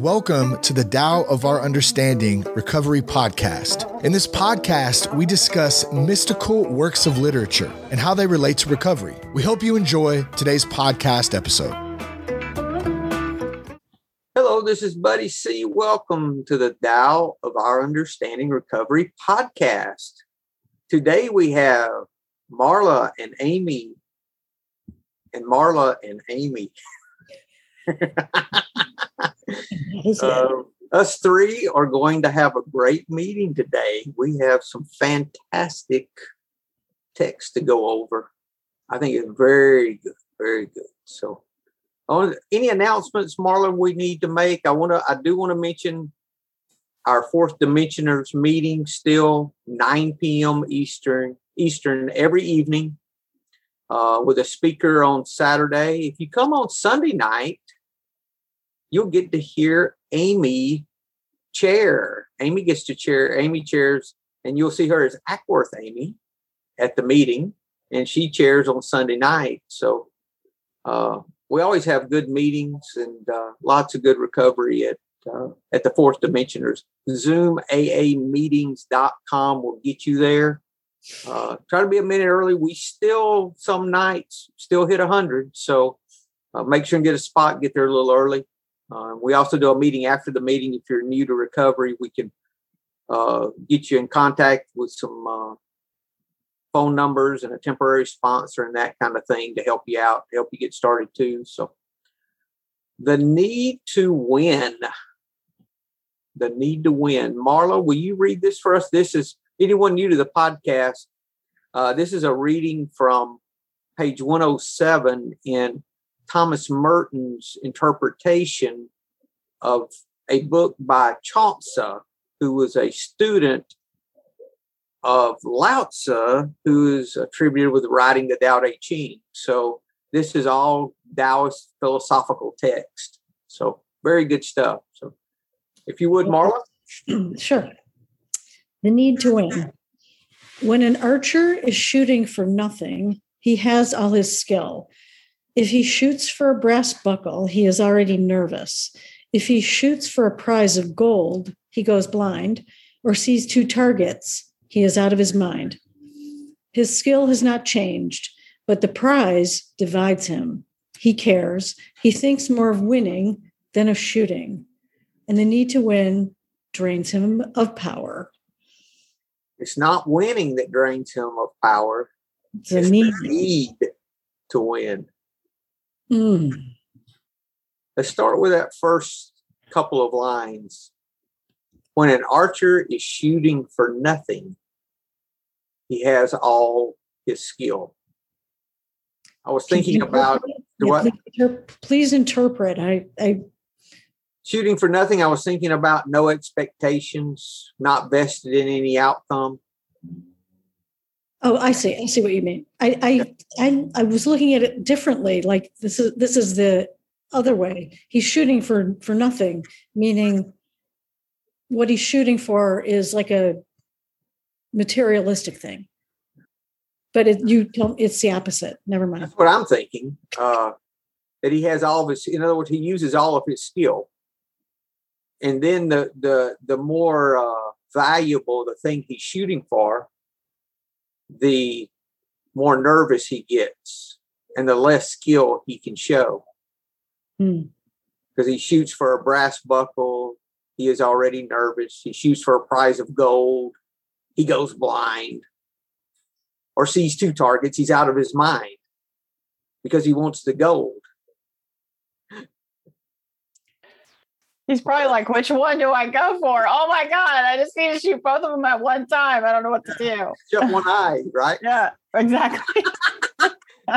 welcome to the Tao of Our Understanding Recovery Podcast. In this podcast, we discuss mystical works of literature and how they relate to recovery. We hope you enjoy today's podcast episode. Hello, this is Buddy C. Welcome to the Tao of Our Understanding Recovery Podcast. Today we have Marla and Amy, and Marla and Amy. uh, us three are going to have a great meeting today. We have some fantastic text to go over. I think it's very good, very good. So, on any announcements, Marlon, we need to make? I want to. I do want to mention our fourth dimensioners meeting still 9 p.m. Eastern Eastern every evening uh, with a speaker on Saturday. If you come on Sunday night, you'll get to hear Amy chair. Amy gets to chair, Amy chairs, and you'll see her as Acworth Amy at the meeting, and she chairs on Sunday night. So uh, we always have good meetings and uh, lots of good recovery at uh, at the fourth dimensioners. zoom aa ZoomAAmeetings.com will get you there. Uh, try to be a minute early. We still some nights still hit a hundred, so uh, make sure and get a spot. Get there a little early. Uh, we also do a meeting after the meeting. If you're new to recovery, we can uh, get you in contact with some uh, phone numbers and a temporary sponsor and that kind of thing to help you out, help you get started too. So, the need to win. The need to win. Marla, will you read this for us? This is anyone new to the podcast. Uh, this is a reading from page 107 in Thomas Merton's interpretation of a book by Chuang-Tzu, who was a student of Lao Tzu, who is attributed with writing the Tao Te Ching. So this is all Taoist philosophical text. So very good stuff. So if you would, Marla. Sure. The need to win. When an archer is shooting for nothing, he has all his skill. If he shoots for a brass buckle, he is already nervous. If he shoots for a prize of gold, he goes blind or sees two targets, he is out of his mind. His skill has not changed, but the prize divides him. He cares. He thinks more of winning than of shooting. And the need to win drains him of power. It's not winning that drains him of power. The it's need. the need to win. Mm. Let's start with that first couple of lines. When an archer is shooting for nothing, he has all his skill. I was thinking about what please interpret. I, I shooting for nothing. I was thinking about no expectations, not vested in any outcome. Oh, I see. I see what you mean. I, I, I, I was looking at it differently. Like this is this is the other way. He's shooting for for nothing, meaning what he's shooting for is like a materialistic thing. But it, you don't. It's the opposite. Never mind. That's what I'm thinking. Uh, that he has all of his. In other words, he uses all of his skill. And then the the the more uh, valuable the thing he's shooting for, the more nervous he gets and the less skill he can show. Because hmm. he shoots for a brass buckle, he is already nervous. He shoots for a prize of gold, he goes blind or sees two targets, he's out of his mind because he wants the gold. He's probably like, which one do I go for? Oh my God, I just need to shoot both of them at one time. I don't know what to do. Just one eye, right? Yeah, exactly.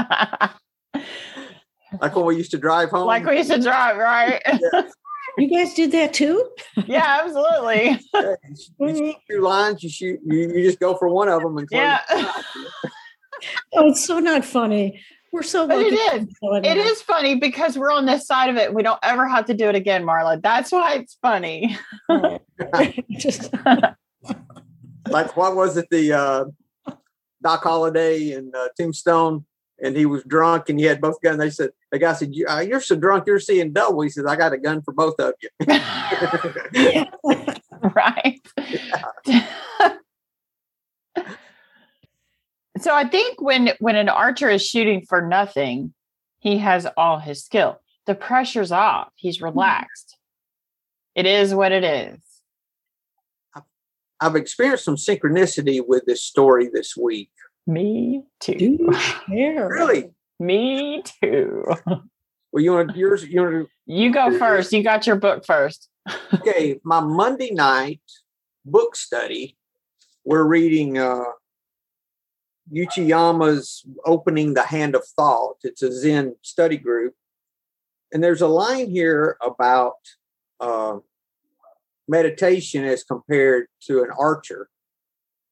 like when we used to drive home. Like we used to drive, right? Yeah. You guys did that too? Yeah, absolutely. Yeah, you, shoot mm-hmm. two lines, you shoot, you, you just go for one of them and close. Yeah. oh, it's so not funny. We're so but it is. It is funny because we're on this side of it. We don't ever have to do it again, Marla. That's why it's funny. Just like what was it? The uh, Doc Holliday and uh, Tombstone and he was drunk and he had both guns. They said the guy said, you, uh, "You're so drunk, you're seeing double." He says, "I got a gun for both of you." right. So I think when when an archer is shooting for nothing, he has all his skill. The pressure's off. He's relaxed. It is what it is. I've experienced some synchronicity with this story this week. Me too. Share. Really? Me too. Well, you want yours? You want You go first. You got your book first. okay? My Monday night book study. We're reading uh, Uchiyama's "Opening the Hand of Thought." It's a Zen study group, and there's a line here about uh, meditation as compared to an archer.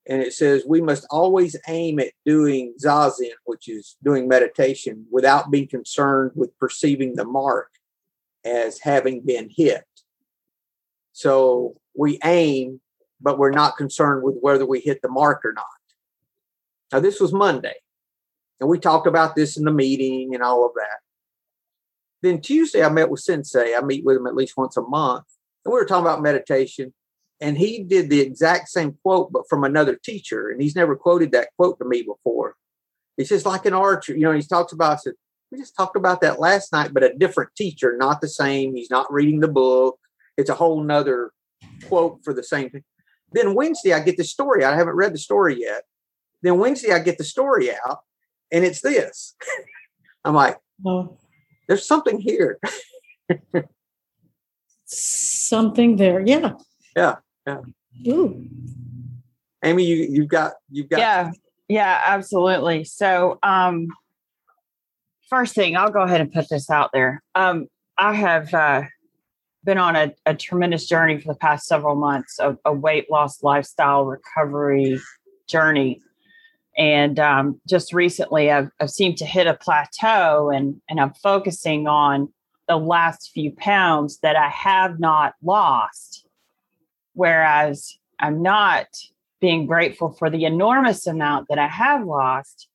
And it says we must always aim at doing zazen, which is doing meditation, without being concerned with perceiving the mark as having been hit. So we aim, but we're not concerned with whether we hit the mark or not. Now, this was Monday, and we talked about this in the meeting and all of that. Then Tuesday, I met with Sensei. I meet with him at least once a month. And we were talking about meditation. And he did the exact same quote, but from another teacher. And he's never quoted that quote to me before. He says, like an archer, you know, he talks about, I said, we just talked about that last night, but a different teacher, not the same. He's not reading the book. It's a whole nother quote for the same thing. Then Wednesday, I get the story. I haven't read the story yet. Then Wednesday, I get the story out, and it's this. I'm like, Oh, there's something here. something there. Yeah. Yeah, yeah. Ooh. Amy, you you've got you've got Yeah. Yeah, absolutely. So, um, first thing, I'll go ahead and put this out there. Um, I have uh, been on a, a tremendous journey for the past several months, a, a weight loss lifestyle recovery journey. And um, just recently, I've, I've seemed to hit a plateau and, and I'm focusing on the last few pounds that I have not lost. Whereas I'm not being grateful for the enormous amount that I have lost.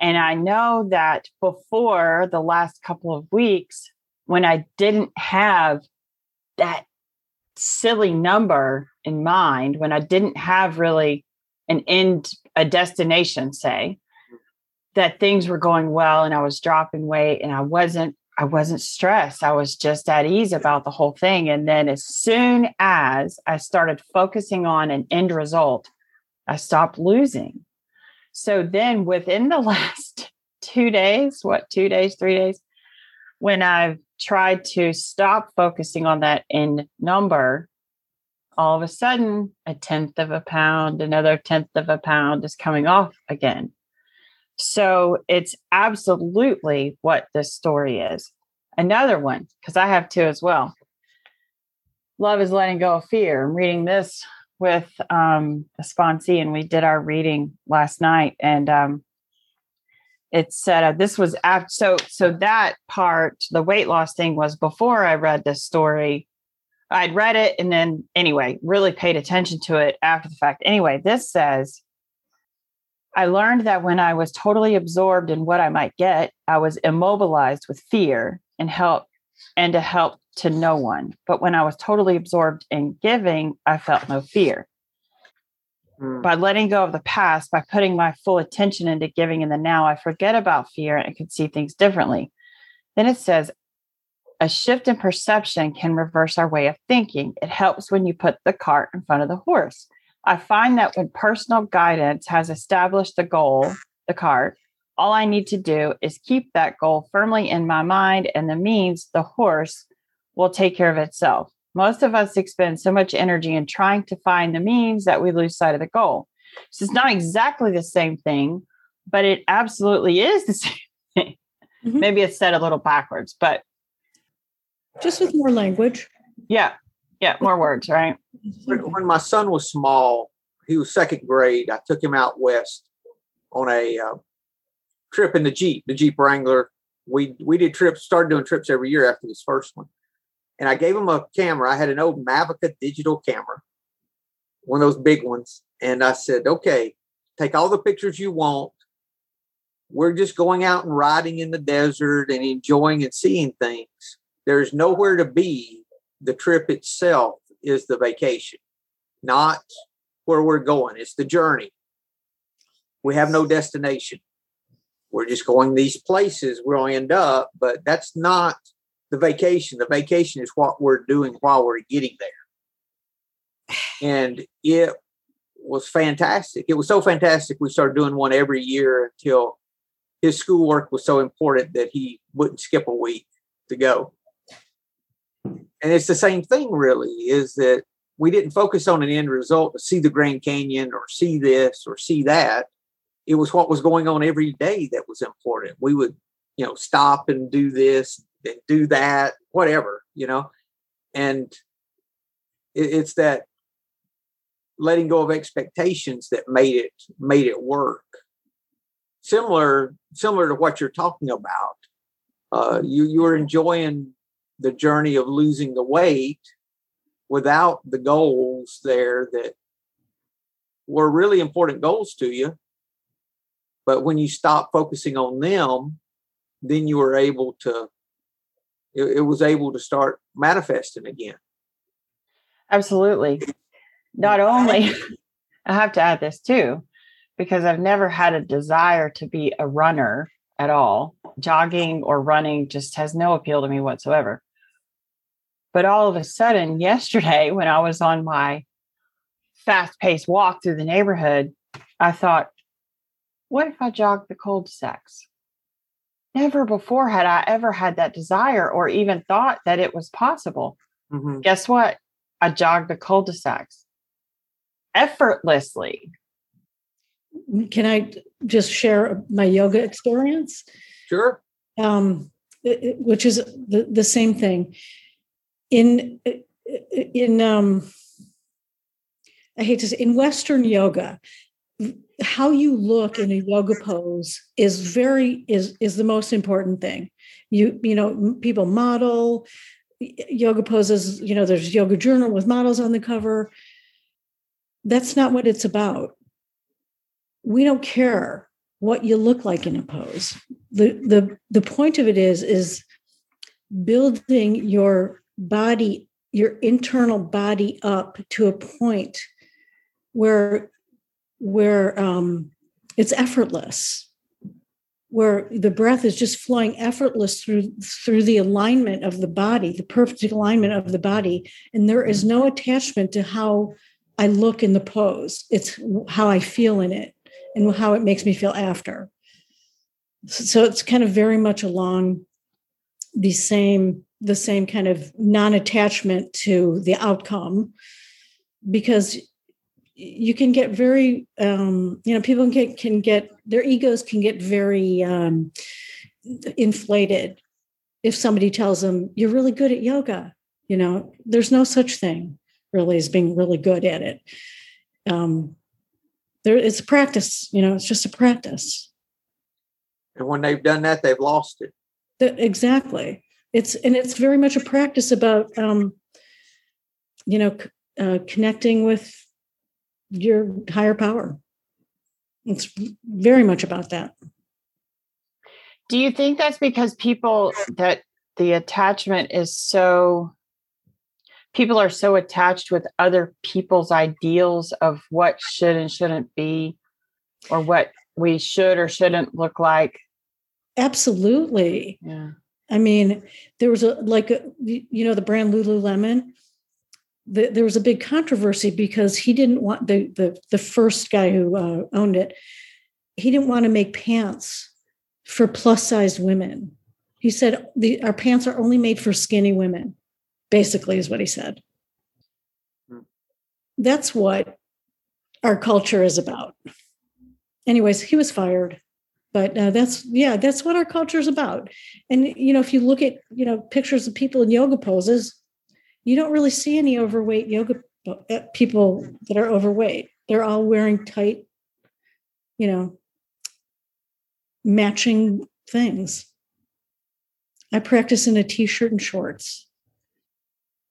And I know that before the last couple of weeks, when I didn't have that silly number in mind, when I didn't have really an end, a destination, say, that things were going well and I was dropping weight and I wasn't I wasn't stressed. I was just at ease about the whole thing. And then as soon as I started focusing on an end result, I stopped losing. So then within the last two days, what, two days, three days, when I've tried to stop focusing on that end number, all of a sudden a tenth of a pound, another tenth of a pound is coming off again. So it's absolutely what this story is. Another one, because I have two as well. Love is letting go of fear. I'm reading this with um, a sponsee, and we did our reading last night, and um, it said uh, this was after. So, so that part, the weight loss thing, was before I read this story. I'd read it, and then anyway, really paid attention to it after the fact. Anyway, this says I learned that when I was totally absorbed in what I might get, I was immobilized with fear and help and to help to no one. But when I was totally absorbed in giving, I felt no fear. Hmm. By letting go of the past, by putting my full attention into giving in the now, I forget about fear and can see things differently. Then it says, a shift in perception can reverse our way of thinking. It helps when you put the cart in front of the horse. I find that when personal guidance has established the goal, the cart, all I need to do is keep that goal firmly in my mind, and the means, the horse, will take care of itself. Most of us expend so much energy in trying to find the means that we lose sight of the goal. So it's not exactly the same thing, but it absolutely is the same thing. Mhm. Maybe it's said a little backwards, but Just with more language. yeah, yeah, more words, right? when, when my son was small, he was second grade. I took him out west on a uh, trip in the Jeep, the Jeep Wrangler. We we did trips, started doing trips every year after this first one, and I gave him a camera. I had an old Mavica digital camera, one of those big ones, and I said, "Okay, take all the pictures you want, we're just going out and riding in the desert and enjoying and seeing things. There's nowhere to be. The trip itself is the vacation, not where we're going. It's the journey. We have no destination. We're just going these places we'll end up, but that's not the vacation. The vacation is what we're doing while we're getting there. And it was fantastic. It was so fantastic. We started doing one every year until his schoolwork was so important that he wouldn't skip a week to go. And it's the same thing, really, is that we didn't focus on an end result to see the Grand Canyon or see this or see that. It was what was going on every day that was important. We would, you know, stop and do this and do that, whatever, you know. And it, it's that letting go of expectations that made it made it work. Similar, similar to what you're talking about. Uh, you you were enjoying the journey of losing the weight without the goals there that were really important goals to you. But when you stop focusing on them, then you were able to, it, it was able to start manifesting again. Absolutely. Not only, I have to add this too, because I've never had a desire to be a runner at all. Jogging or running just has no appeal to me whatsoever. But all of a sudden, yesterday, when I was on my fast paced walk through the neighborhood, I thought, what if I jogged the cul de sacs? Never before had I ever had that desire or even thought that it was possible. Mm-hmm. Guess what? I jogged the cul de sacs effortlessly. Can I just share my yoga experience? Sure. Um, which is the, the same thing in in um i hate to say in western yoga how you look in a yoga pose is very is is the most important thing. You you know people model yoga poses you know there's yoga journal with models on the cover. That's not what it's about. We don't care what you look like in a pose. The the the point of it is is building your body, your internal body up to a point where where um, it's effortless, where the breath is just flowing effortless through through the alignment of the body, the perfect alignment of the body, and there is no attachment to how I look in the pose. It's how I feel in it and how it makes me feel after. So it's kind of very much along the same the same kind of non-attachment to the outcome because you can get very um, you know people can get, can get their egos can get very um, inflated if somebody tells them you're really good at yoga you know? There's no such thing really as being really good at it. Um, there it's a practice you know it's just a practice. And when they've done that they've lost it. The, exactly it's and it's very much a practice about um, you know uh, connecting with your higher power. It's very much about that. Do you think that's because people that the attachment is so people are so attached with other people's ideals of what should and shouldn't be or what we should or shouldn't look like? Absolutely. Yeah I mean, there was a like a, you know the brand Lululemon. The, there was a big controversy because he didn't want the the the first guy who uh, owned it. He didn't want to make pants for plus sized women. He said the, our pants are only made for skinny women. Basically, is what he said. Hmm. That's what our culture is about. Anyways, he was fired but uh, that's yeah that's what our culture is about. And you know if you look at you know pictures of people in yoga poses you don't really see any overweight yoga uh, people that are overweight. They're all wearing tight you know matching things. I practice in a t-shirt and shorts.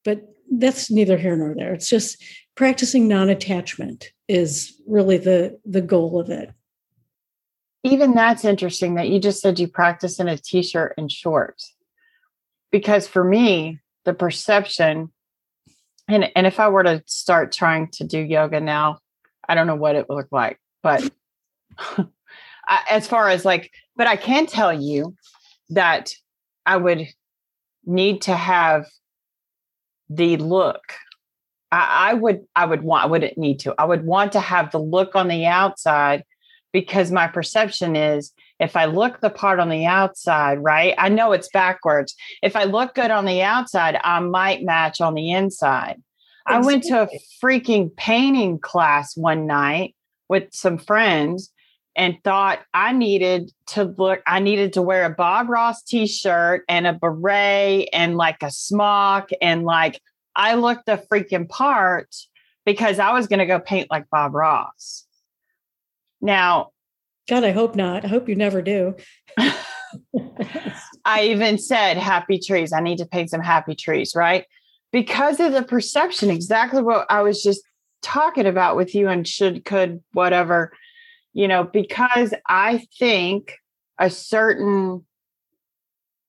But that's neither here nor there. It's just practicing non-attachment is really the the goal of it even that's interesting that you just said you practice in a t-shirt and shorts. Because for me, the perception and and if I were to start trying to do yoga now, I don't know what it would look like, but I, as far as like, but I can tell you that I would need to have the look. I, I would, I would want, I wouldn't need to. I would want to have the look on the outside because my perception is if I look the part on the outside, right? I know it's backwards. If I look good on the outside, I might match on the inside. I went to a freaking painting class one night with some friends and thought I needed to look, I needed to wear a Bob Ross t shirt and a beret and like a smock. And like I looked the freaking part because I was going to go paint like Bob Ross. Now, God, I hope not. I hope you never do. I even said happy trees. I need to paint some happy trees, right? Because of the perception, exactly what I was just talking about with you and should, could, whatever you know, because I think a certain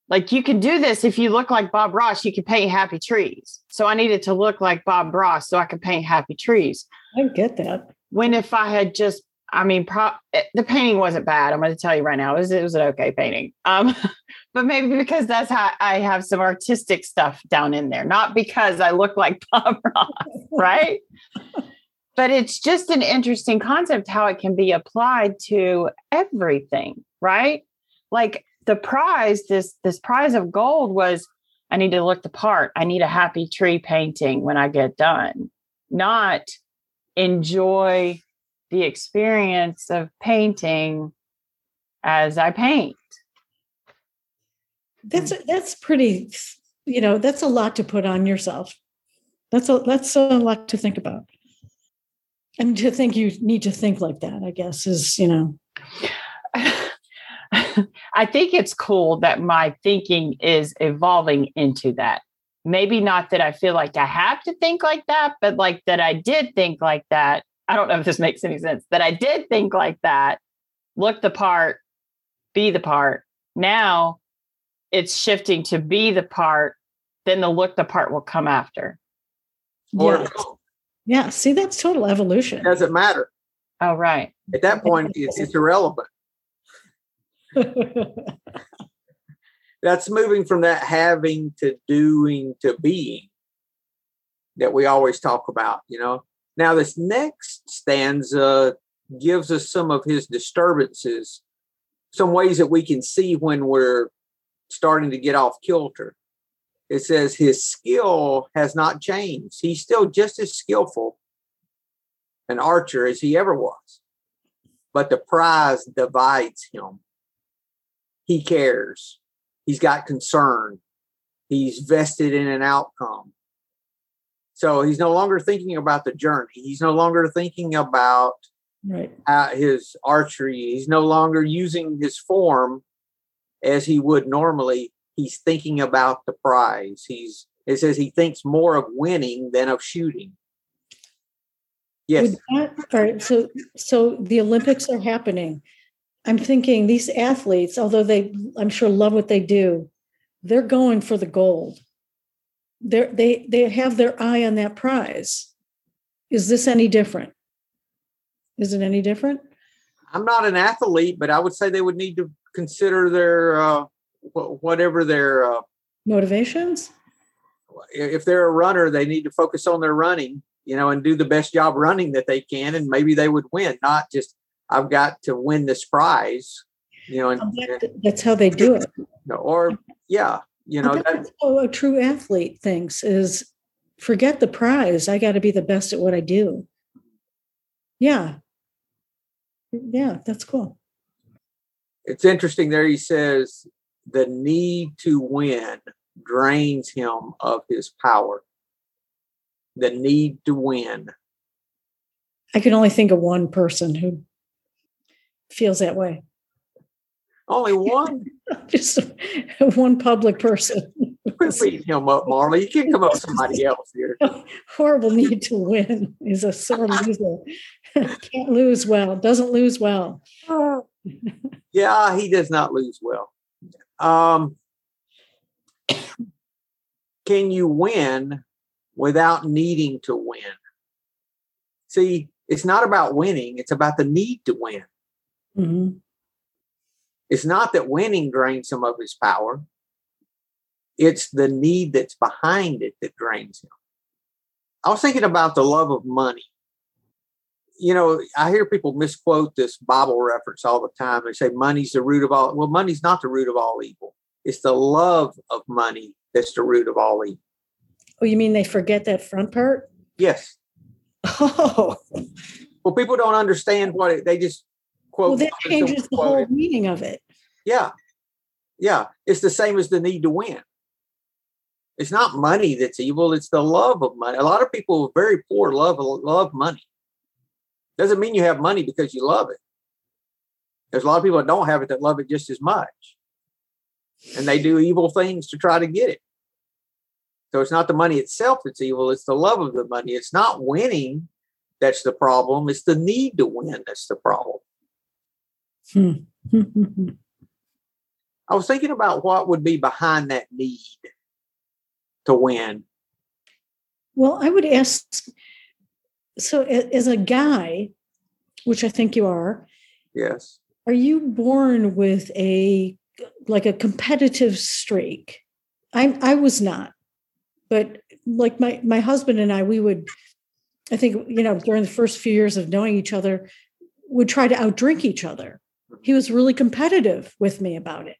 like you can do this if you look like Bob Ross, you can paint happy trees. So I needed to look like Bob Ross so I could paint happy trees. I get that. When if I had just, I mean, pro, eh, the painting wasn't bad. I'm going to tell you right now, it was, it was an okay painting. Um, but maybe because that's how I have some artistic stuff down in there, not because I look like Bob Ross, right? but it's just an interesting concept how it can be applied to everything right like the prize this this prize of gold was i need to look the part i need a happy tree painting when i get done not enjoy the experience of painting as i paint. That's that's pretty you know that's a lot to put on yourself. That's a that's a lot to think about. And to think you need to think like that i guess is you know. I think it's cool that my thinking is evolving into that. Maybe not that i feel like i have to think like that but like that i did think like that i don't know if this makes any sense that i did think like that look the part be the part now it's shifting to be the part then the look the part will come after Or yes. yeah see that's total evolution it doesn't matter. oh right At that point, it's, it's irrelevant. That's moving from that having to doing to being that we always talk about, you know. Now, this next stanza gives us some of his disturbances, some ways that we can see when we're starting to get off kilter. It says his skill has not changed. He's still just as skillful an archer as he ever was, but the prize divides him. He cares. He's got concern. He's vested in an outcome. So he's no longer thinking about the journey. He's no longer thinking about right uh, his archery. He's no longer using his form as he would normally. He's thinking about the prize. He's it says he thinks more of winning than of shooting. Yes, that- all right so so the olympics are happening i'm thinking these athletes although they i'm sure love what they do they're going for the gold they they have their eye on that prize. Is this any different? Is it any different? I'm not an athlete, but I would say they would need to consider their uh, whatever their uh, motivations? if they're a runner, they need to focus on their running, you know, and do the best job running that they can, and maybe they would win. Not just I've got to win this prize, you know, and, That- that's how they do it. Or yeah, you know, bet that, a true athlete thinks is forget the prize i got to be the best at what i do yeah yeah that's cool it's interesting. There he says the need to win drains him of his power. The need to win. i can only think of one person who feels that way Only one. just one public person Quit beating him up, Marley. You can come up with somebody else here. horrible need to win is a sore loser can't lose well doesn't lose well Yeah, he does not lose well. Um, can you win without needing to win? See, it's not about winning, it's about the need to win. Mhm. It's not that winning drains him of his power, it's the need that's behind it that drains him. I was thinking about the love of money. You know, I hear people misquote this Bible reference all the time. They say money's the root of all. Well, money's not the root of all evil. It's the love of money that's the root of all evil. Oh, you mean they forget that front part? Yes. Oh, Well, people don't understand what it, they just quote. well, that changes the whole meaning of it. Yeah. Yeah. It's the same as the need to win. It's not money that's evil, it's the love of money. A lot of people are very poor love love money. Doesn't mean you have money because you love it. There's a lot of people that don't have it that love it just as much. And they do evil things to try to get it. So it's not the money itself that's evil, it's the love of the money. It's not winning that's the problem, it's the need to win that's the problem. Hmm. I was thinking about what would be behind that need to win. well, I would ask. So, as a guy, which I think you are, Yes. are you born with a like a competitive streak? I I was not, but like my my husband and I, we would. I think you know during the first few years of knowing each other, would try to outdrink each other. He was really competitive with me about it.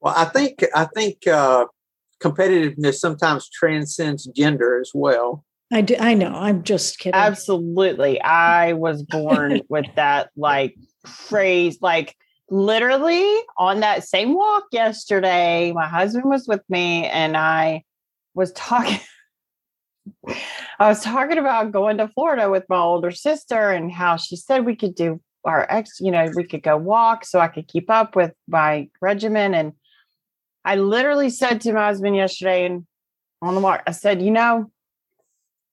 Well, I think I think uh, competitiveness sometimes transcends gender as well. I do. I know. I'm just kidding. Absolutely. I was born with that like phrase, like literally on that same walk yesterday. My husband was with me and I was talking. I was talking about going to Florida with my older sister and how she said we could do our ex, you know, we could go walk so I could keep up with my regimen. And I literally said to my husband yesterday and on the walk, I said, you know,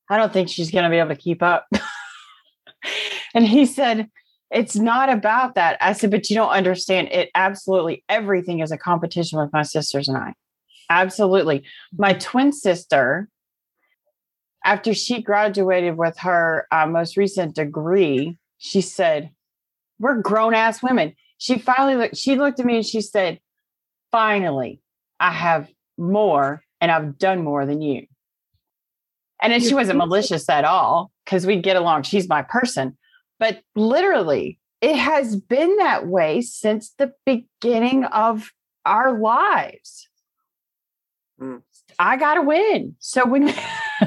I don't think she's going to be able to keep up. and he said, It's not about that. I said, But you don't understand. It absolutely everything is a competition with my sisters and I. Absolutely. My twin sister, after she graduated with her uh, most recent degree, she said, We're grown ass women. She finally looked, she looked at me and she said, Finally, I have more and I've done more than you. And then she wasn't malicious at all because we get along. She's my person. But literally, it has been that way since the beginning of our lives. Mm. I got to win. So when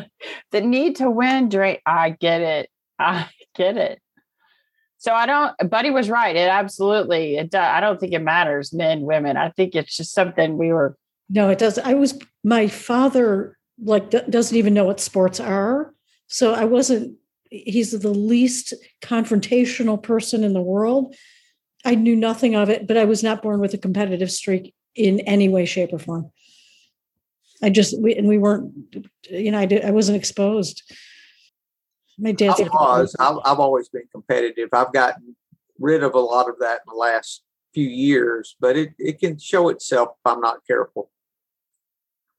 the need to win, Drake, I get it. I get it. So I don't, Buddy was right. It absolutely, it does. I don't think it matters, men, women. I think it's just something we were No, it doesn't. I was my father like d- doesn't even know what sports are, so I wasn't. He's the least confrontational person in the world. I knew nothing of it, but I was not born with a competitive streak in any way, shape, or form. I just we and we weren't. You know, I did. I wasn't exposed. My dad's I was. I've, I've always been competitive. I've gotten rid of a lot of that in the last few years, but it, it can show itself if I'm not careful.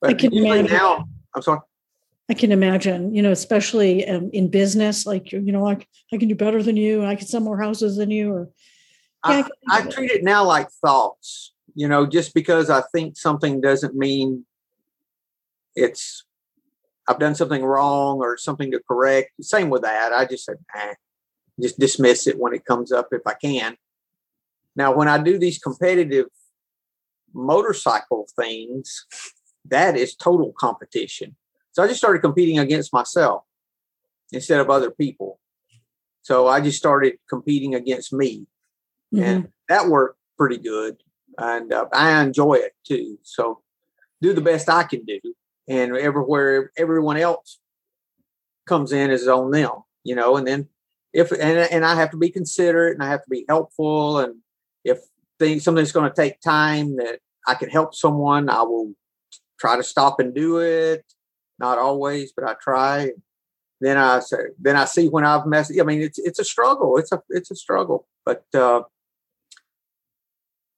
I can imagine. now, I'm sorry. I can imagine, you know, especially um, in business, like you know, I, I can do better than you. I can sell more houses than you, or Yeah, I I, I think of it. treat it now like thoughts. You know, just because I think something doesn't mean it's I've done something wrong or something to correct. Same with that. I just said, just dismiss it when it comes up if I can. Now, when I do these competitive motorcycle things, that is total competition. So I just started competing against myself instead of other people. So I just started competing against me Mhm. and that worked pretty good and uh, i enjoy it too so do the best i can do and everywhere everyone else comes in is on them you know and then if and, and i have to be considerate and i have to be helpful and if things something's going to take time that i can help someone i will try to stop and do it. Not always but i try. Then i say then i see when i've messed i mean it's it's a struggle. It's a it's a struggle. But uh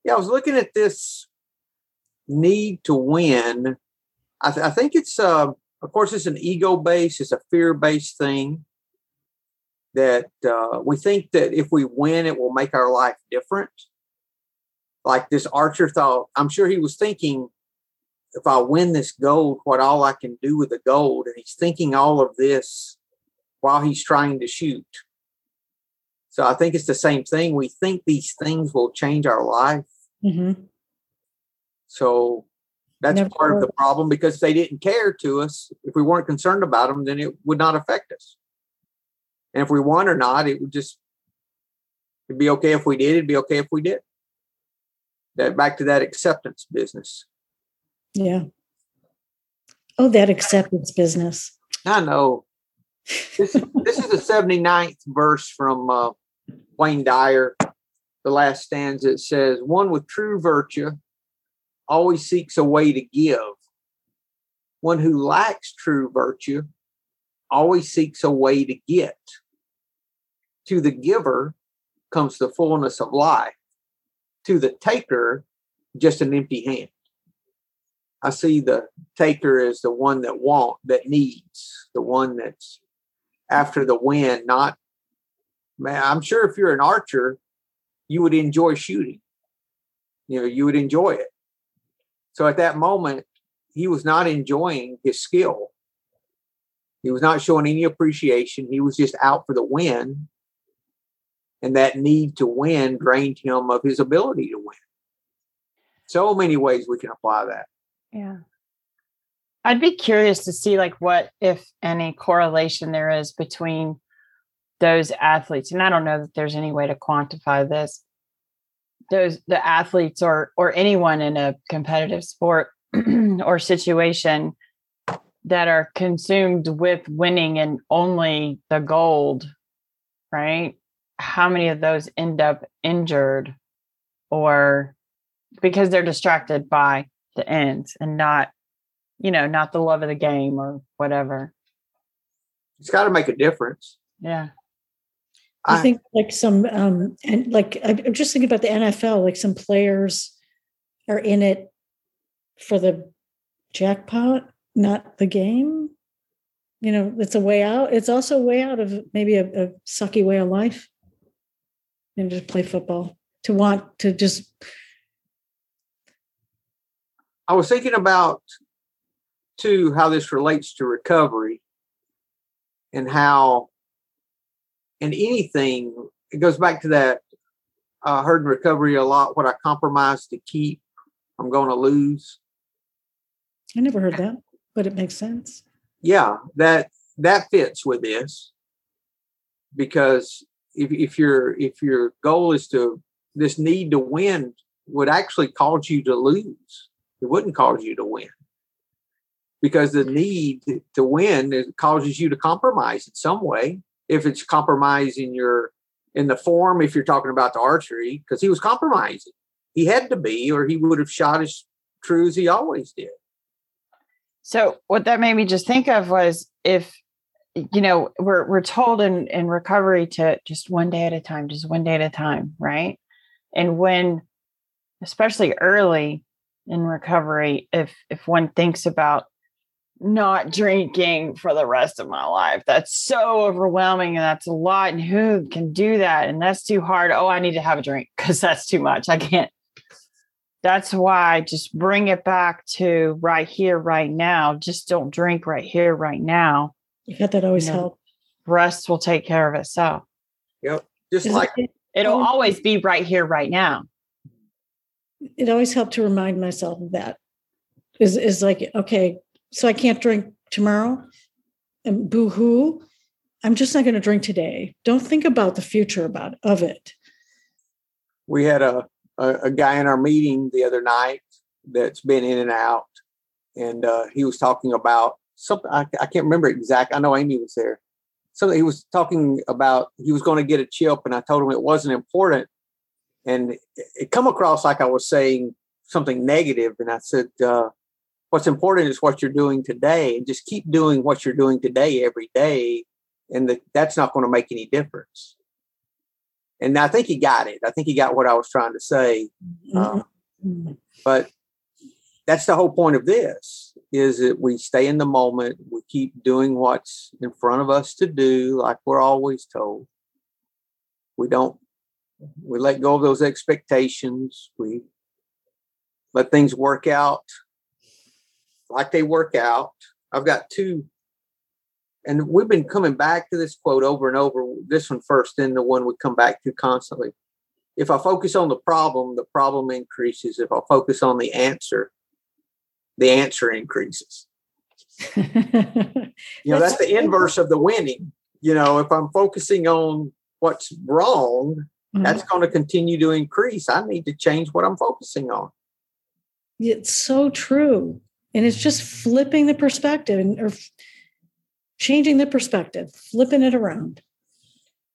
Yeah, I was looking at this need to win. I, th- I think it's, uh, of course, it's an ego based, it's a fear based thing that uh, we think that if we win, it will make our life different. Like this archer thought, I'm sure he was thinking, if I win this gold, what all I can do with the gold. And he's thinking all of this while he's trying to shoot. So I think it's the same thing. We think these things will change our life. Mm-hmm. So that's Never part of the problem because they didn't care to us, if we weren't concerned about them, then it would not affect us. And if we won or not, it would just it'd be okay if we did, it'd be okay if we did. That back to that acceptance business. Yeah. Oh, that acceptance business. I know. This, this is the 79th verse from uh, Wayne Dyer, the last stanza. It says, One with true virtue always seeks a way to give. One who lacks true virtue always seeks a way to get. To the giver comes the fullness of life. To the taker, just an empty hand. I see the taker as the one that want, that needs, the one that's after the win, not man, I'm sure if you're an archer, you would enjoy shooting. You know, you would enjoy it. So at that moment, he was not enjoying his skill. He was not showing any appreciation. He was just out for the win. And that need to win drained him of his ability to win. So many ways we can apply that. Yeah. I'd be curious to see like what if any correlation there is between those athletes and I don't know that there's any way to quantify this those the athletes or or anyone in a competitive sport or situation that are consumed with winning and only the gold right? How many of those end up injured or because they're distracted by the ends and not you know not the love of the game or whatever. It's got to make a difference. yeah I I- think like some um and like I'm I'm just thinking about the NFL, like some players are in it for the jackpot, not the game. You know, it's a way out. It's also a way out of maybe a, a sucky way of life. And just play football. To want to just I was thinking about too how this relates to recovery and how in anything it goes back to that I heard in recovery a lot what I compromise to keep I'm going to lose. I never heard that, but it makes sense. Yeah, that that fits with this because if if your if your goal is to this need to win would actually cause you to lose. It wouldn't cause you to win. Because the need to win causes you to compromise in some way. If it's compromising your in the form, if you're talking about the archery, because he was compromising. He had to be, or he would have shot as true as he always did. So what that made me just think of was if you know we're we're told in in recovery to just one day at a time, just one day at a time, right? And when especially early in recovery, if if one thinks about not drinking for the rest of my life, that's so overwhelming and that's a lot. And who can do that? And that's too hard. Oh, I need to have a drink because that's too much. I can't that's why just bring it back to right here, right now. Just don't drink right here, right now. You got that always No. help. Rest will take care of itself. Yep. Just Is like it, It'll Oh. always be right here, right now. it always helped to remind myself of that. Is is like, okay, so I can't drink tomorrow. And boo hoo. I'm just not going to drink today. Don't think about the future about of it. we had a, a a guy in our meeting the other night that's been in and out, and uh, he was talking about something. I, I can't remember exact. I know Amy was there. So he was talking about he was going to get a chip, and I told him it wasn't important, and it, it come across like I was saying something negative, and I said. Uh, What's important is what you're doing today, and just keep doing what you're doing today every day, and the, that's not going to make any difference. And I think he got it. I think he got what I was trying to say. Uh, but that's the whole point of this is that we stay in the moment. We keep doing what's in front of us to do like we're always told. We don't we let go of those expectations. We let things work out like they work out i've got two and we've been coming back to this quote over and over this one first then the one we come back to constantly if i focus on the problem the problem increases if i focus on the answer the answer increases. you know, that's, the inverse of the winning. You know, if I'm focusing on what's wrong, mm-hmm. that's going to continue to increase. I need to change what I'm focusing on. It's so true. And it's just flipping the perspective and or changing the perspective, flipping it around.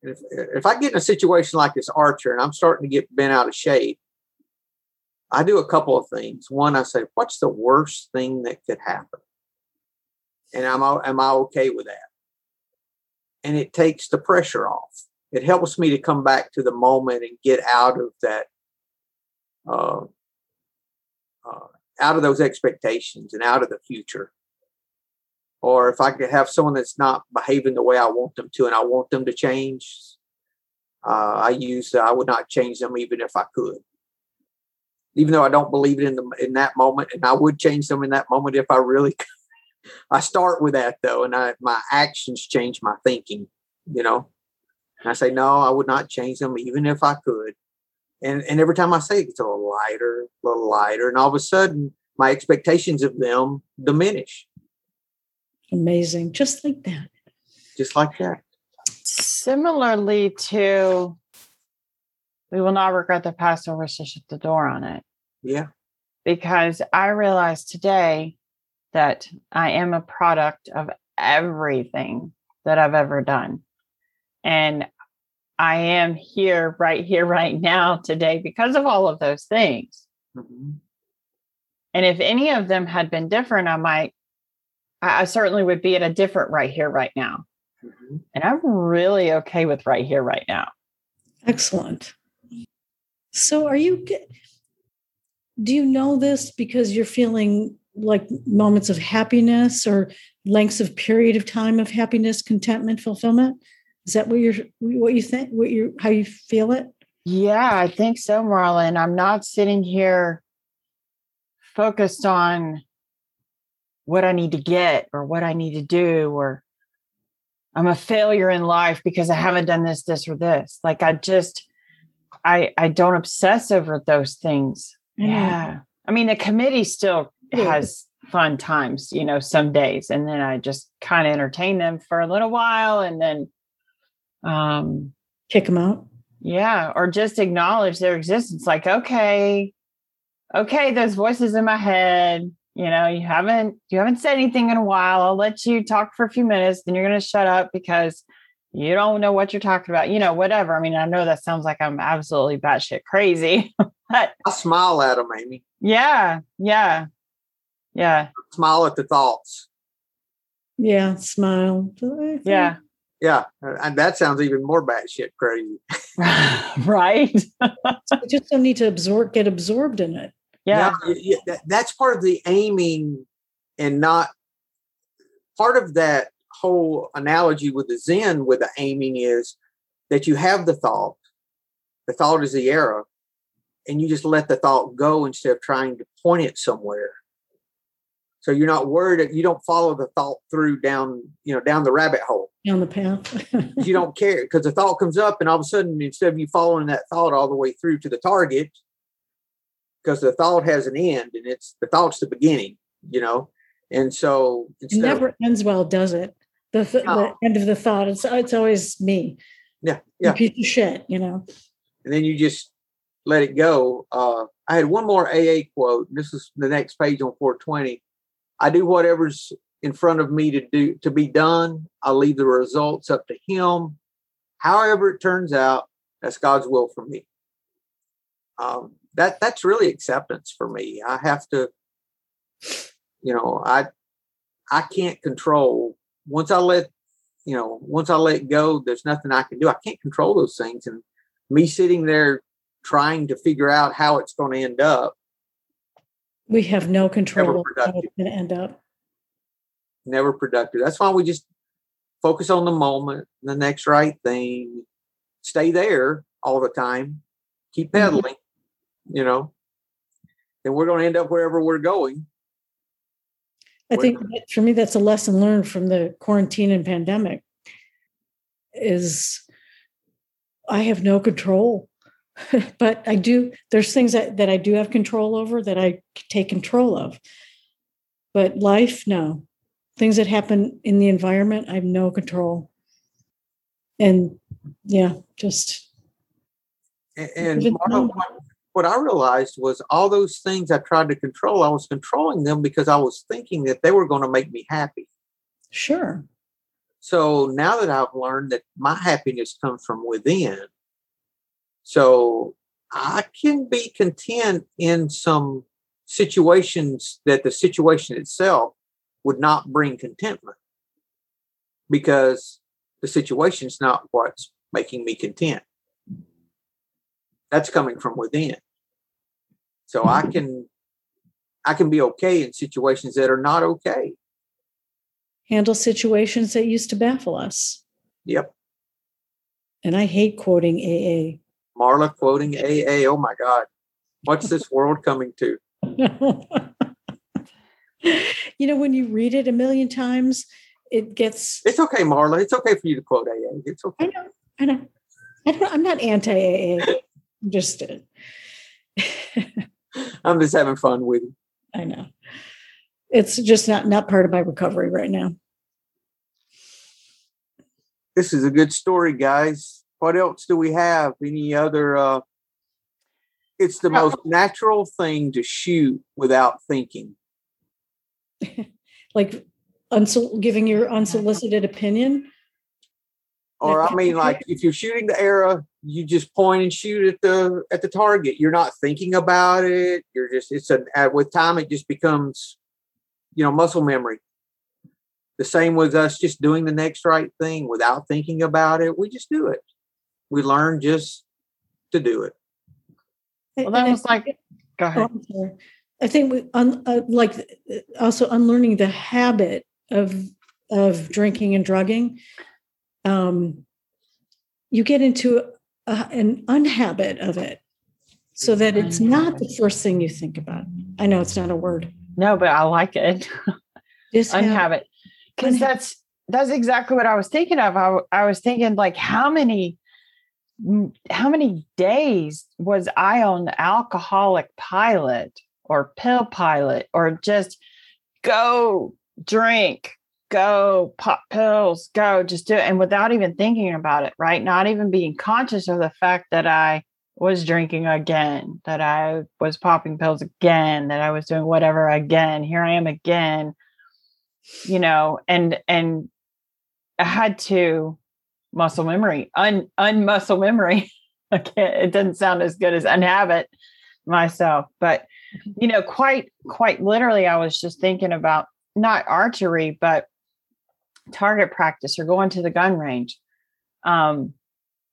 If, if I get in a situation like this archer and I'm starting to get bent out of shape, I do a couple of things. One, I say, what's the worst thing that could happen? And am I, am I okay with that? And it takes the pressure off. It helps me to come back to the moment and get out of that, uh, uh, out of those expectations and out of the future. Or if I could have someone that's not behaving the way I want them to and I want them to change, uh, I use, I would not change them even if I could even though I don't believe it in the in that moment, and I would change them in that moment if I really. I start with that though, and I, my actions change my thinking. You know, and I say no, I would not change them even if I could. And and every time I say it, it's a little lighter, a little lighter, and all of a sudden my expectations of them diminish. Amazing, just like that. Just like that. Similarly to we will not regret the past or wish to shut the door on it. Yeah. Because I realized today that I am a product of everything that I've ever done. And I am here, right here, right now, today, because of all of those things. Mm-hmm. And if any of them had been different, I might, I certainly would be at a different right here, right now. Mm-hmm. And I'm really okay with right here, right now. Excellent. So, are you, do you know this because you're feeling like moments of happiness or lengths of period of time of happiness, contentment, fulfillment? Is that what you're, what you think, what you, how you feel it? Yeah, I think so, Marlon. I'm not sitting here focused on what I need to get or what I need to do or I'm a failure in life because I haven't done this, this, or this. Like I just I I don't obsess over those things. Yeah. I mean, the committee still has fun times, you know, some days, and then I just kind of entertain them for a little while, and then um kick them out. Yeah, or just acknowledge their existence. Like, okay, okay, those voices in my head. You know, you haven't you haven't said anything in a while. I'll let you talk for a few minutes, then you're going to shut up because you don't know what you're talking about, you know, whatever. I mean, I know that sounds like I'm absolutely batshit crazy, but I smile at them, Amy. Yeah, yeah, yeah. Smile at the thoughts. Yeah, smile. Yeah. Yeah, uh, and that sounds even more batshit crazy. right. you just don't need to absorb, get absorbed in it. Yeah. Now, that's part of the aiming and not part of that whole analogy with the Zen with the aiming is that you have the thought, the thought is the arrow, and you just let the thought go instead of trying to point it somewhere. So you're not worried that you don't follow the thought through down, you know, down the rabbit hole. Down the path. you don't care because the thought comes up, and all of a sudden, instead of you following that thought all the way through to the target, because the thought has an end and it's the thought's the beginning, you know. And so it never of, ends well, does it? The, th- the end of the thought. It's it's always me. Yeah, yeah. piece of shit, you know. And then you just let it go. Uh, I had one more AA quote. This is the next page on 420. I do whatever's in front of me to do to be done. I'll leave the results up to Him. However it turns out, that's God's will for me. Um, that that's really acceptance for me. I have to, you know, I I can't control once I let, you know, once I let go, there's nothing I can do. I can't control those things. And me sitting there trying to figure out how it's going to end up. We have no control over how it's going to end up. Never productive. That's why we just focus on the moment, the next right thing, stay there all the time, keep Mhm. pedaling, you know, and we're going to end up wherever we're going. I think that for me, that's a lesson learned from the quarantine and pandemic. Is I have no control, but I do. There's things that, that I do have control over that I take control of. But life, no. Things that happen in the environment, I have no control. And yeah, just A- And Marla, what, what I realized was all those things I tried to control, I was controlling them because I was thinking that they were going to make me happy. sure. So now that I've learned that my happiness comes from within, so I can be content in some situations that the situation itself would not bring contentment because the situation's not what's making me content. That's coming from within. So I can I can be okay in situations that are not okay. Handle situations that used to baffle us. Yep. And I hate quoting AA. Marla quoting AA. Oh my God. What's this world coming to? you know, when you read it a million times, it gets. It's okay, Marla. It's okay for you to quote AA. It's okay. I know, I know. I don't, I'm not anti AA. I'm just, uh, I'm just having fun with you. I know. It's just not not part of my recovery right now. This is a good story, guys. What else do we have? Any other uh it's the most natural thing to shoot without thinking. Like unsol- giving your unsolicited opinion. Or I mean like if you're shooting the arrow, you just point and shoot at the at the target. You're not thinking about it. You're just it's a with time it just becomes you know muscle memory. The same with us just doing the next right thing without thinking about it. We just do it. We learn just to do it. Well, that And I was like, go Oh, ahead. I'm sorry. I think we un, uh, like uh, also unlearning the habit of of drinking and drugging. Um, you get into a, an unhabit of it, so that it's not the first thing you think about. I know it's not a word. No, but I like it. Just have- Unhabit. Because Unhabit. that's that's exactly what I was thinking of. I, I was thinking like how many m- how many days was I on the alcoholic pilot or pill pilot or just go drink, go pop pills, go just do it. And without even thinking about it, right? Not even being conscious of the fact that I was drinking again, that I was popping pills again, that I was doing whatever again. Here I am again, you know, and and I had to muscle memory, un unmuscle memory. I can't, it doesn't sound as good as unhabit myself, but you know, quite quite literally, I was just thinking about not archery, but target practice or going to the gun range. Um,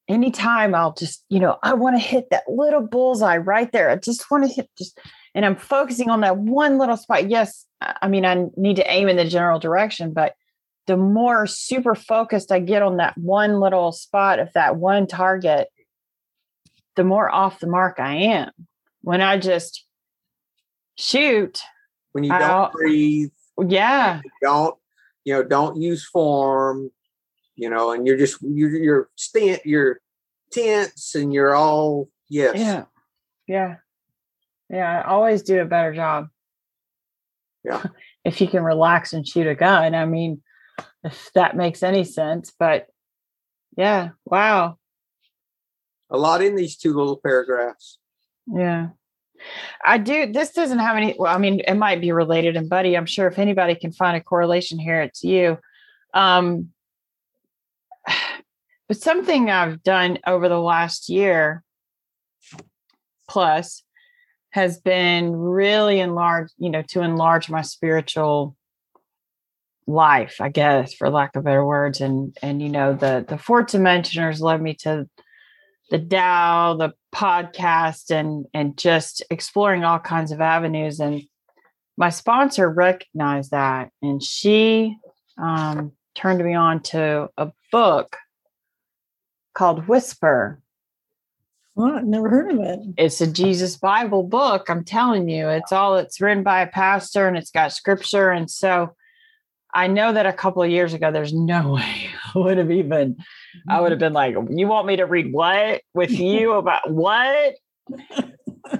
anytime I'll just, you know, I want to hit that little bullseye right there. I just want to hit just, and I'm focusing on that one little spot. Yes, I I mean, I need to aim in the general direction, but the more super focused I get on that one little spot of that one target, the more off the mark I am. When I just shoot, When you I'll- don't breathe, yeah, don't you know don't use form you know and you're just you're you're stent you're tense and you're all yes yeah, yeah, yeah. I always do a better job. Yeah. if you can relax and shoot a gun, I mean, if that makes any sense, but yeah, wow. a lot in these two little paragraphs Yeah. I do. This doesn't have any. Well, I mean, it might be related. And, Buddy, I'm sure if anybody can find a correlation here, it's you. Um, but something I've done over the last year plus has been really enlarged, you know, to enlarge my spiritual life, I guess, for lack of better words. And and you know, the the fourth dimensioners led me to the Tao, the podcast, and and just exploring all kinds of avenues. And my sponsor recognized that, and she um, turned me on to a book called Whisper. Well, never heard of it. It's a Jesus Bible book. I'm telling you, it's all it's written by a pastor and it's got scripture. And so I know that a couple of years ago, there's no way I would have even, I would have mm-hmm. been like, you want me to read what with you about what?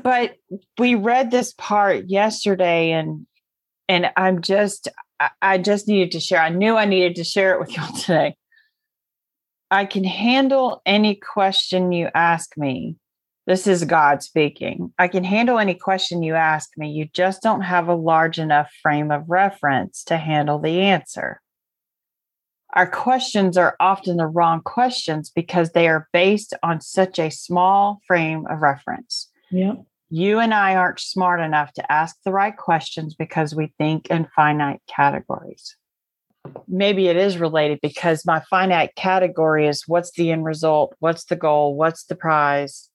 but we read this part yesterday and and I'm just I just needed to share. I knew I needed to share it with y'all today. I can handle any question you ask me. This is God speaking. I can handle any question you ask me. You just don't have a large enough frame of reference to handle the answer. Our questions are often the wrong questions because they are based on such a small frame of reference. Yep. You and I aren't smart enough to ask the right questions because we think in finite categories maybe it is related because my finite category is what's the end result, what's the goal, what's the prize.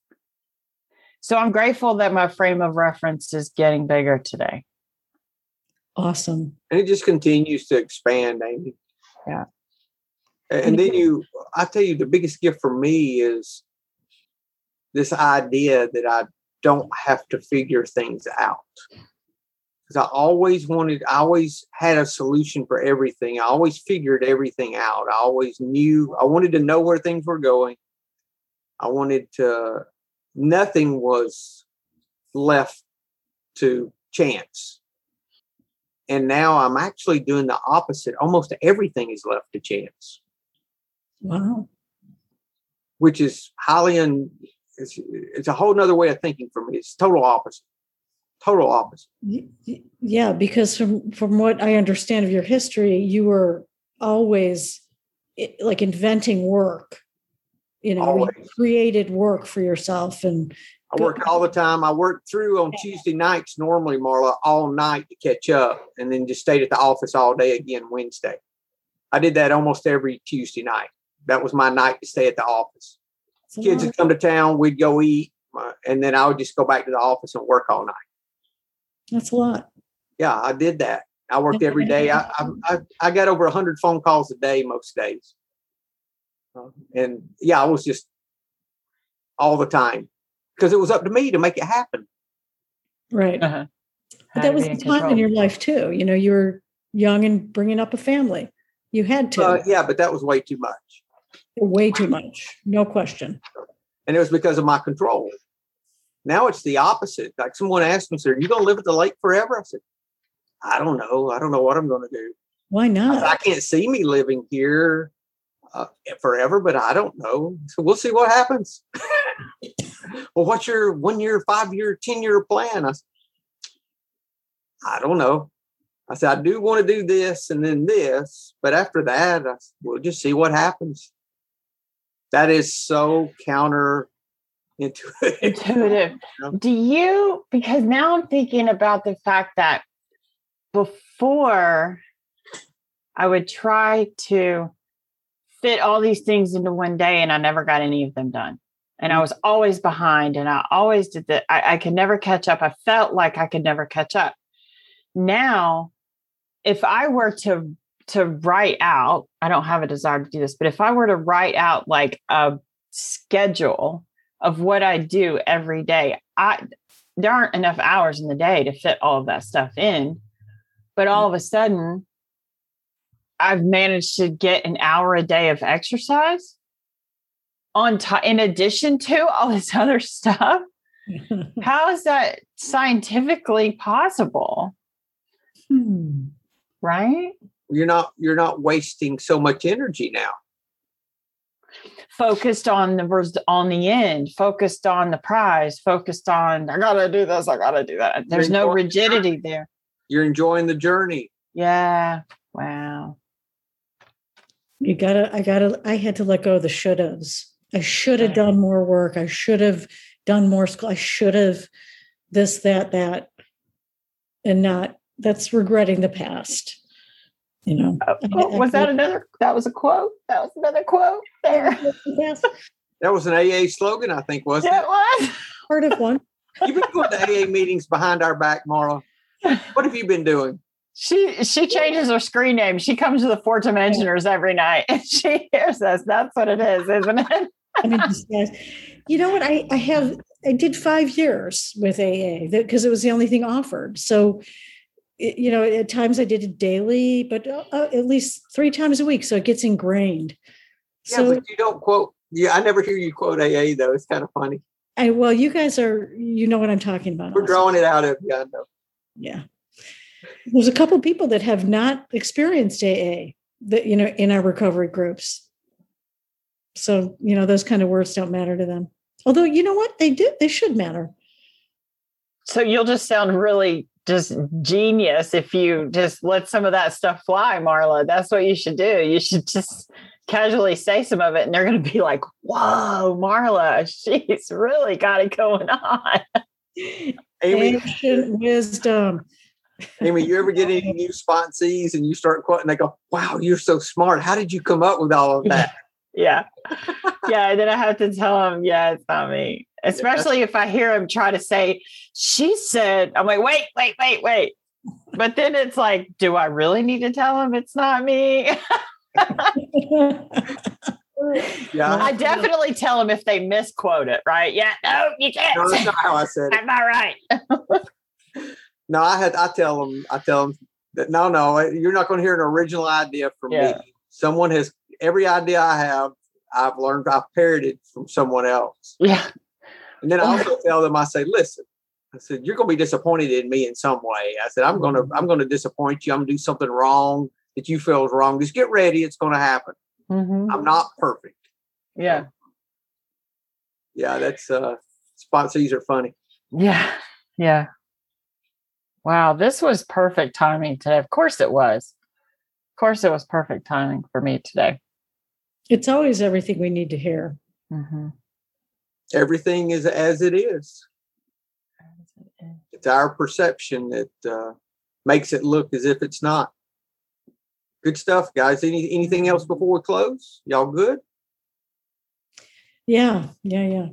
So I'm grateful that my frame of reference is getting bigger today. Awesome. And it just continues to expand, Amy. Yeah. And then you, I tell you, the biggest gift for me is this idea that I don't have to figure things out because I always wanted, I always had a solution for everything. I always figured everything out. I always knew, I wanted to know where things were going. I wanted to, nothing was left to chance. And now I'm actually doing the opposite. Almost everything is left to chance. Wow. Which is highly, un, it's, it's a whole nother way of thinking for me. It's total opposite total opposite. Yeah, because from from what I understand of your history, you were always like inventing work. You know, always. you created work for yourself and I worked all the time. I worked through on Tuesday nights normally, Marla, all night to catch up, and then just stayed at the office all day again Wednesday. I did that almost every Tuesday night. That was my night to stay at the office. Kids would come to town, we'd go eat, uh, and then I would just go back to the office and work all night. That's a lot. Yeah, I did that. I worked every day. I I, I got over hundred phone calls a day most days, and yeah, I was just all the time because it was up to me to make it happen. Right. Uh-huh. But that was the time in your life too. You know, you were young and bringing up a family. You had to. Uh, yeah, but that was way too much. Way too much. No question. And it was because of my control. Now it's the opposite. Like someone asked me, "Sir, are you going to live at the lake forever?" I said, "I don't know. I don't know what I'm going to do. Why not? I, I can't see me living here uh, forever, but I don't know. So we'll see what happens." well, what's your one year, five year, ten year plan? I said, I don't know. I said, I do want to do this and then this, but after that, I, we'll just see what happens. That is so counter intuitive. Intuitive. Do you, because now I'm thinking about the fact that before I would try to fit all these things into one day and I never got any of them done. And I mm. was always behind and I always did that. I, I could never catch up. I felt like I could never catch up. Now, if I were to to write out, I don't have a desire to do this, but if I were to write out like a schedule of what I do every day. I there aren't enough hours in the day to fit all of that stuff in. But all of a sudden, I've managed to get an hour a day of exercise on top in addition to all this other stuff. How is that scientifically possible? Hmm. Right? You're not you're not wasting so much energy now focused on the on the end, focused on the prize, focused on I gotta do this, I gotta do that. There's no rigidity the there. You're enjoying the journey. Yeah. Wow. You gotta, I gotta, I had to let go of the should haves. I should have done more work. I should have done more school. I should have this, that, that, and not that's regretting the past you know uh, oh, was that another that was a quote that was another quote there yes That was an AA slogan, I think, wasn't It was. Part of one. You've been going to AA meetings behind our back, Marla. What have you been doing? She she changes her screen name. She comes to the Four Dimensioners every night and she hears us. That's what it is, isn't it? I mean. You know what? I I have I did five years with AA because it was the only thing offered. So, it- you know, at times I did it daily, but uh, uh, at least three times a week, so it gets ingrained. Yeah, So but you don't quote. Yeah, I never hear you quote AA though. It's kind of funny. I well, you guys are you know what I'm talking about. We're also. drawing it out of you. I know. Yeah. There's a couple people that have not experienced AA that you know in our recovery groups. So, you know, those kind of words don't matter to them. Although, you know what? They do they should matter. So you'll just sound really just genius if you just let some of that stuff fly, Marla. That's what you should do. You should just casually say some of it, and they're going to be like, "Whoa, Marla, she's really got it going on." Ancient wisdom. Amy, you ever get any new sponsees and you start quoting? They go, "Wow, you're so smart. How did you come up with all of that?" yeah, yeah. And then I have to tell them, "Yeah, it's not me." Especially if I hear him try to say, "She said," I'm like, "Wait, wait, wait, wait." But then it's like, do I really need to tell him it's not me? Yeah, I definitely tell them if they misquote it, right? Yeah, no, you can't. no, that's not how I said it. I'm not right. No, I had. I tell them. I tell them that no, no, you're not going to hear an original idea from Yeah. me. Someone has every idea I have. I've learned. I've parroted from someone else. Yeah. And then I also tell them, I say, listen, I said, you're going to be disappointed in me in some way. I said, I'm going to, I'm going to disappoint you. I'm going to do something wrong that you feel is wrong. Just get ready. It's going to happen. Mhm. I'm not perfect. Yeah. Yeah, that's uh, sponsees are funny. Yeah. Yeah. Wow. This was perfect timing today. Of course it was. Of course it was perfect timing for me today. it's always everything we need to hear. Mm-hmm. Everything is as it is. It's our perception that uh, makes it look as if it's not. Good stuff, guys. Any anything else before we close? Y'all good? Yeah, yeah, yeah.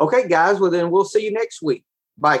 Okay, guys. Well, then we'll see you next week. Bye.